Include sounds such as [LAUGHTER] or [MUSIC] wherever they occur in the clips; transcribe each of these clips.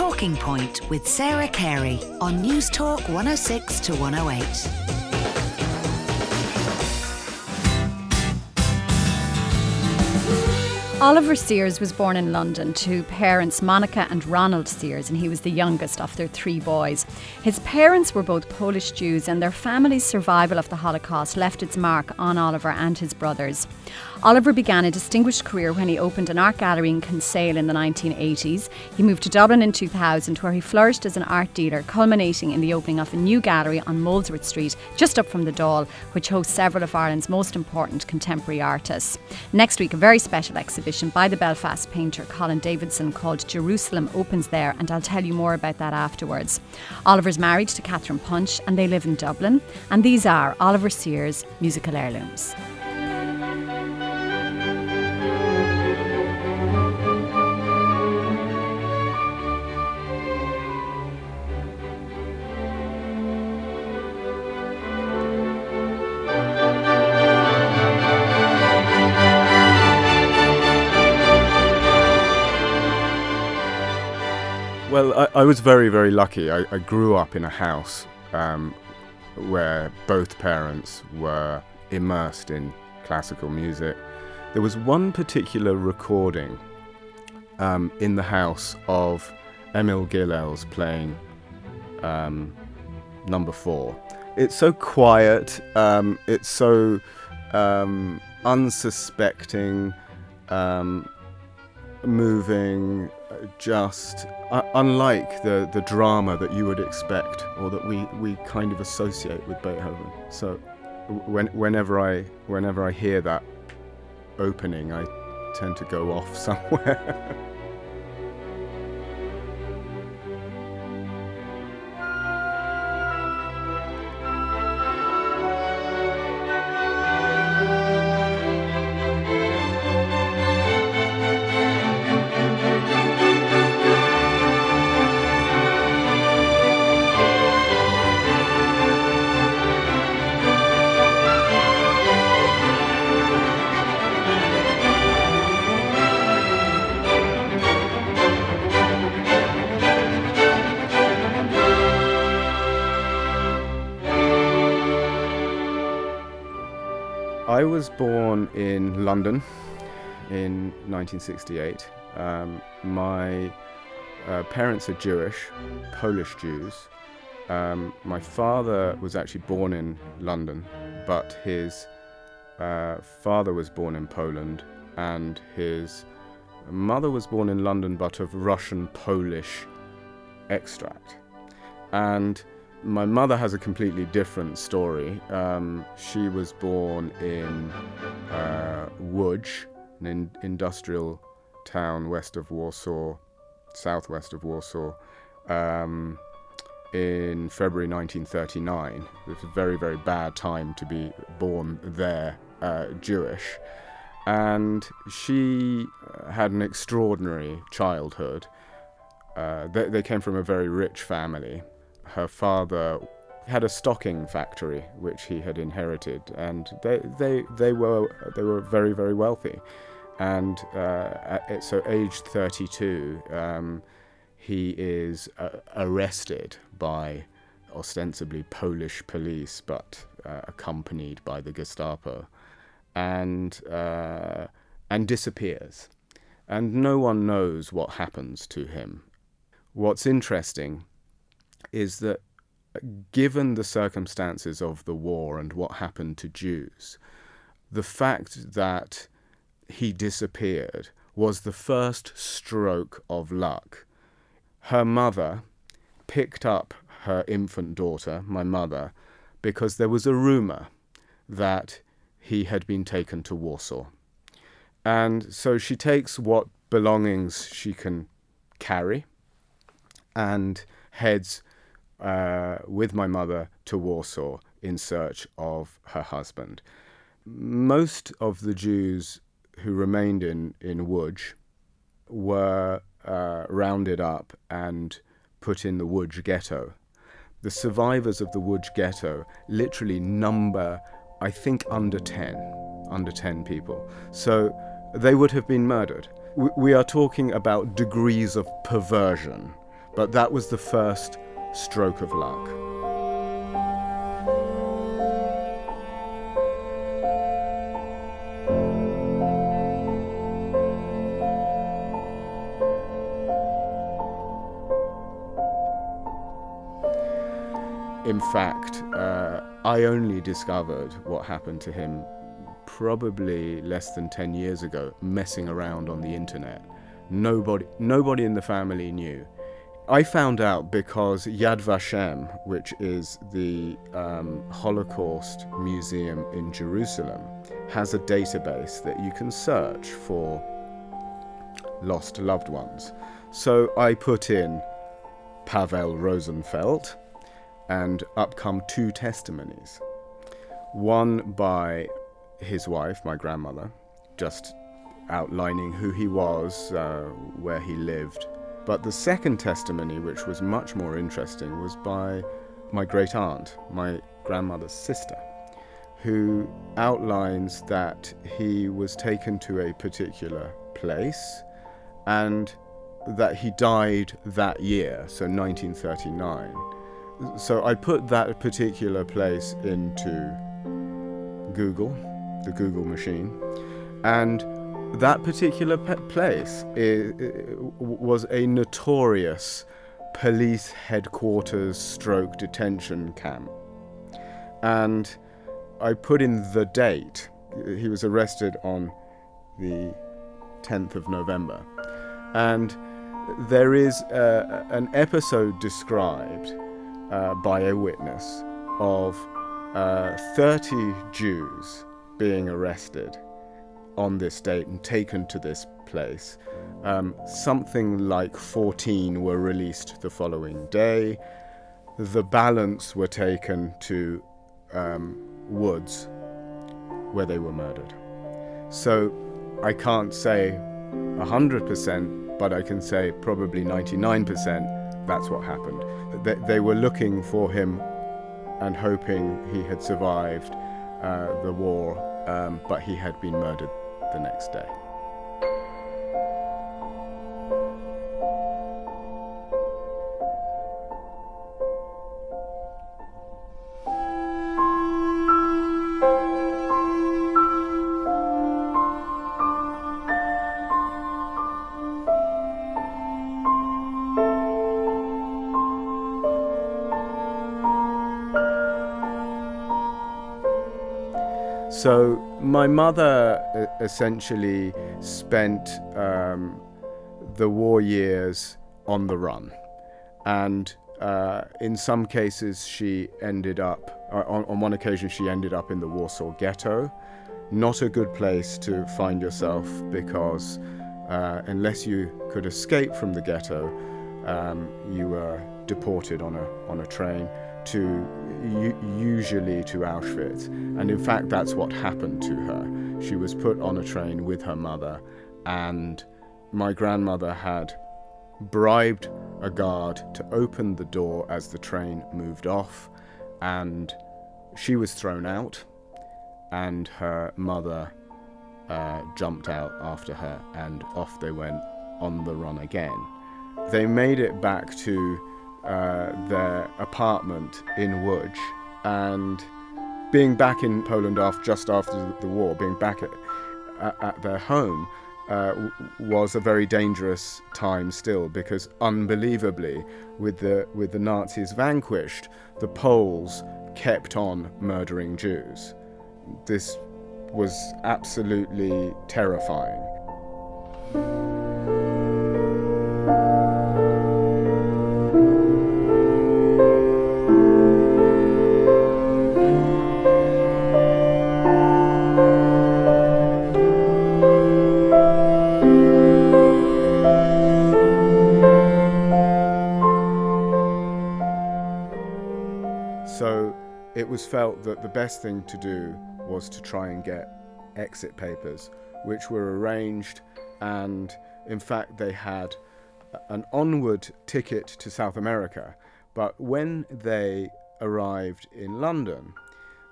Talking Point with Sarah Carey on Newstalk 106 to 108. Oliver Sears was born in London to parents Monica and Ronald Sears, and he was the youngest of their three boys. His parents were both Polish Jews, and their family's survival of the Holocaust left its mark on Oliver and his brothers. Oliver began a distinguished career when he opened an art gallery in Kinsale in the 1980s. He moved to Dublin in 2000, where he flourished as an art dealer, culminating in the opening of a new gallery on Molesworth Street, just up from the Dáil, which hosts several of Ireland's most important contemporary artists. Next week, a very special exhibition by the Belfast painter Colin Davidson called Jerusalem opens there, and I'll tell you more about that afterwards. Oliver's married to Catherine Punch, and they live in Dublin. And these are Oliver Sears' musical heirlooms. I, was very, very lucky. I, I grew up in a house um, where both parents were immersed in classical music. There was one particular recording um, in the house of Emil Gilels playing um, number four. It's so quiet, um, it's so um, unsuspecting, um, moving, just uh, unlike the, the drama that you would expect or that we, we kind of associate with Beethoven. So when, whenever I whenever I hear that opening, I tend to go off [LAUGHS] somewhere. I was born in London in 1968. Um, my uh, parents are Jewish, Polish Jews. Um, my father was actually born in London, but his uh, father was born in Poland, and his mother was born in London, but of Russian Polish extract. And my mother has a completely different story. Um, she was born in uh, Łódź, an in- industrial town west of Warsaw, southwest of Warsaw, um, in February 1939. It was a very, very bad time to be born there, uh, Jewish. And she uh, had an extraordinary childhood. Uh, they, they came from a very rich family her father had a stocking factory which he had inherited, and they they they were they were very very wealthy, and uh, at, so aged 32, um, he is uh, arrested by ostensibly Polish police, but uh, accompanied by the Gestapo, and uh, and disappears, and no one knows what happens to him. What's interesting is that uh, given the circumstances of the war and what happened to Jews, the fact that he disappeared was the first stroke of luck. Her mother picked up her infant daughter, my mother, because there was a rumour that he had been taken to Warsaw. And so she takes what belongings she can carry and heads uh, with my mother to Warsaw in search of her husband. Most of the Jews who remained in, in Łódź were uh, rounded up and put in the Łódź ghetto. The survivors of the Łódź ghetto literally number, I think, under 10, under 10 people. So they would have been murdered. We are talking about degrees of perversion But that was the first stroke of luck. In fact, uh, I only discovered what happened to him probably less than 10 years ago, messing around on the internet. Nobody, nobody in the family knew. I found out because Yad Vashem, which is the um, Holocaust Museum in Jerusalem, has a database that you can search for lost loved ones. So I put in Pavel Rosenfeld, and up come two testimonies. One by his wife, my grandmother, just outlining who he was, uh, where he lived. But the second testimony, which was much more interesting, was by my great aunt, my grandmother's sister, who outlines that he was taken to a particular place and that he died that year, so 1939 so I put that particular place into Google, the Google machine, and that particular pe- place is, was a notorious police headquarters stroke detention camp. And I put in the date. He was arrested on the 10th of November. And there is a, an episode described uh, by a witness of uh, 30 Jews being arrested on this date and taken to this place. Um, something like 14 were released the following day. The balance were taken to um, woods where they were murdered. So I can't say 100%, but I can say probably 99% that's what happened they, they were looking for him and hoping he had survived uh, the war, um, but he had been murdered the next day. So my mother essentially spent um, the war years on the run, and uh, in some cases she ended up. Uh, on, on one occasion, she ended up in the Warsaw Ghetto. Not a good place to find yourself because uh, unless you could escape from the ghetto, um, you were deported on a on a train to usually to Auschwitz. And in fact, that's what happened to her. She was put on a train with her mother, and my grandmother had bribed a guard to open the door as the train moved off, and she was thrown out, and her mother uh, jumped out after her, and off they went on the run again. They made it back to uh, their apartment in Łódź and being back in Poland after, just after the war, being back at, at, their home uh, was a very dangerous time still because unbelievably with the with the Nazis vanquished the Poles kept on murdering Jews. This was absolutely terrifying that the best thing to do was to try and get exit papers, which were arranged, and in fact, they had an onward ticket to South America. But when they arrived in London,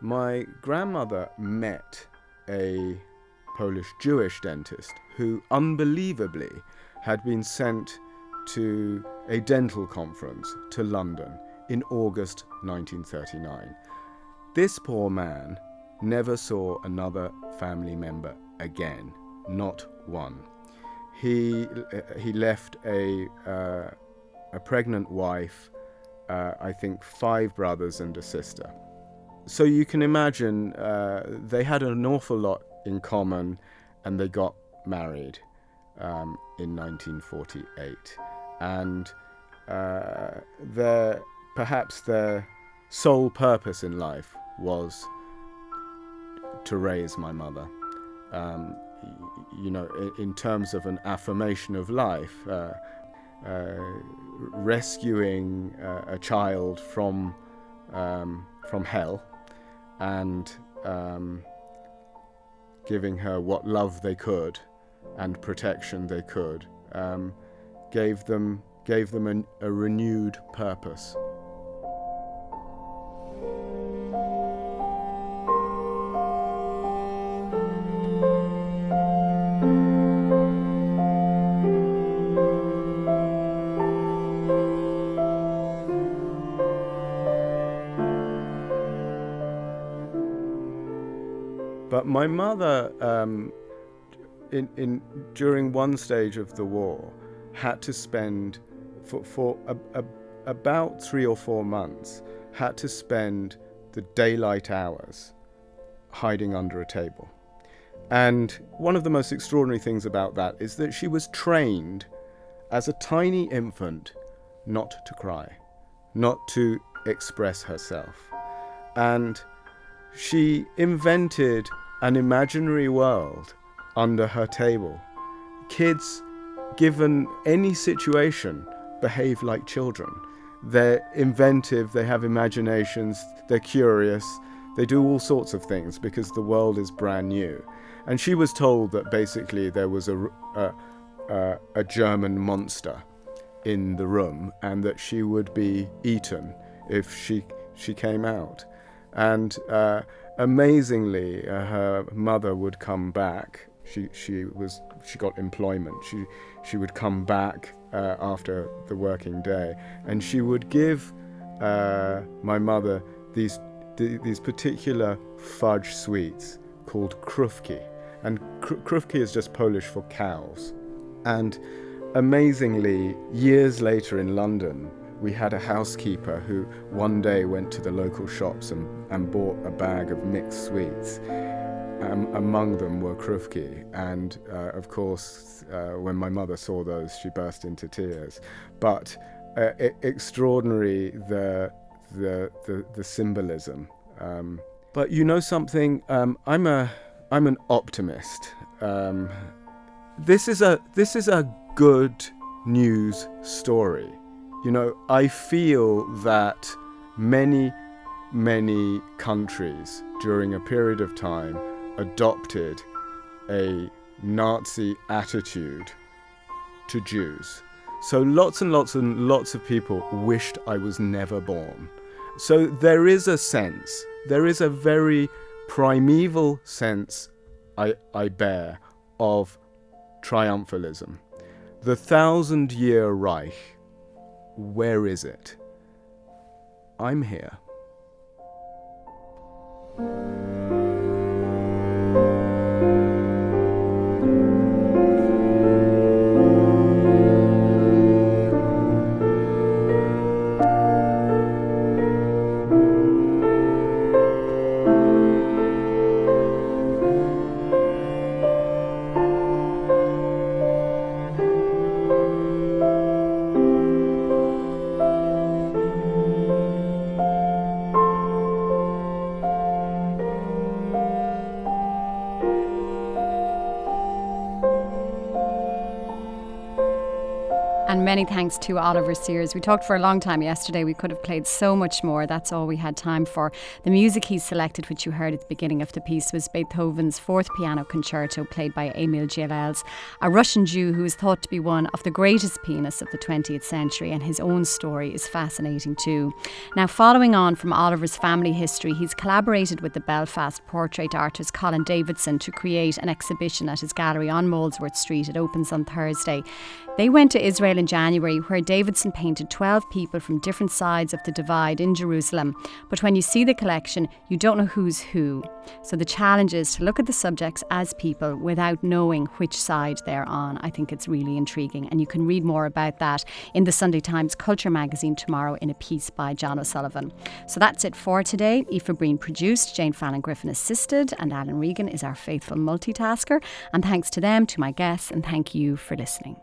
my grandmother met a Polish Jewish dentist who unbelievably had been sent to a dental conference to London in August 1939. This poor man never saw another family member again, not one. He, uh, he left a, uh, a pregnant wife, uh, I think five brothers and a sister. So you can imagine uh, they had an awful lot in common and they got married um, in 1948. And uh, their, perhaps their sole purpose in life was to raise my mother. Um, you know, in, terms of an affirmation of life, uh, uh, rescuing uh, a child from um, from hell, and um, giving her what love they could and protection they could, um, gave them gave them a, a renewed purpose. But my mother, um, in, in during one stage of the war, had to spend for, for a, a, about three or four months, had to spend the daylight hours hiding under a table. And one of the most extraordinary things about that is that she was trained as a tiny infant not to cry, not to express herself. And she invented an imaginary world under her table. Kids, given any situation, behave like children. They're inventive, they have imaginations, they're curious, they do all sorts of things because the world is brand new. And she was told that basically there was a, a, a, a German monster in the room and that she would be eaten if she, she came out. And uh, amazingly, uh, her mother would come back. She she was she got employment. She she would come back uh, after the working day, and she would give uh, my mother these these particular fudge sweets called krówki, and krówki is just Polish for cows. And amazingly, years later in London, we had a housekeeper who one day went to the local shops and, and bought a bag of mixed sweets. Um, among them were krówki, and uh, of course, uh, when my mother saw those, she burst into tears. But uh, extraordinary the, the the the, symbolism. Um, but you know something? Um, I'm a I'm an optimist. Um, this is a this is a good news story. You know, I feel that many, many countries during a period of time adopted a Nazi attitude to Jews. So lots and lots and lots of people wished I was never born. So there is a sense, there is a very primeval sense I, I bear of triumphalism. The thousand year Reich where is it? I'm here. Many thanks to Oliver Sears. We talked for a long time yesterday. We could have played so much more. That's all we had time for. The music he selected, which you heard at the beginning of the piece, was Beethoven's Fourth Piano Concerto, played by Emil Gilels, a Russian Jew who is thought to be one of the greatest pianists of the 20th century, and his own story is fascinating too. Now, following on from Oliver's family history, he's collaborated with the Belfast portrait artist Colin Davidson to create an exhibition at his gallery on Molesworth Street. It opens on Thursday. They went to Israel in January January, where Davidson painted 12 people from different sides of the divide in Jerusalem. But when you see the collection, you don't know who's who. So the challenge is to look at the subjects as people without knowing which side they're on. I think it's really intriguing. And you can read more about that in the Sunday Times Culture magazine tomorrow in a piece by John O'Sullivan. So that's it for today. Aoife Breen produced, Jane Fallon Griffin assisted, and Alan Regan is our faithful multitasker. And thanks to them, to my guests, and thank you for listening.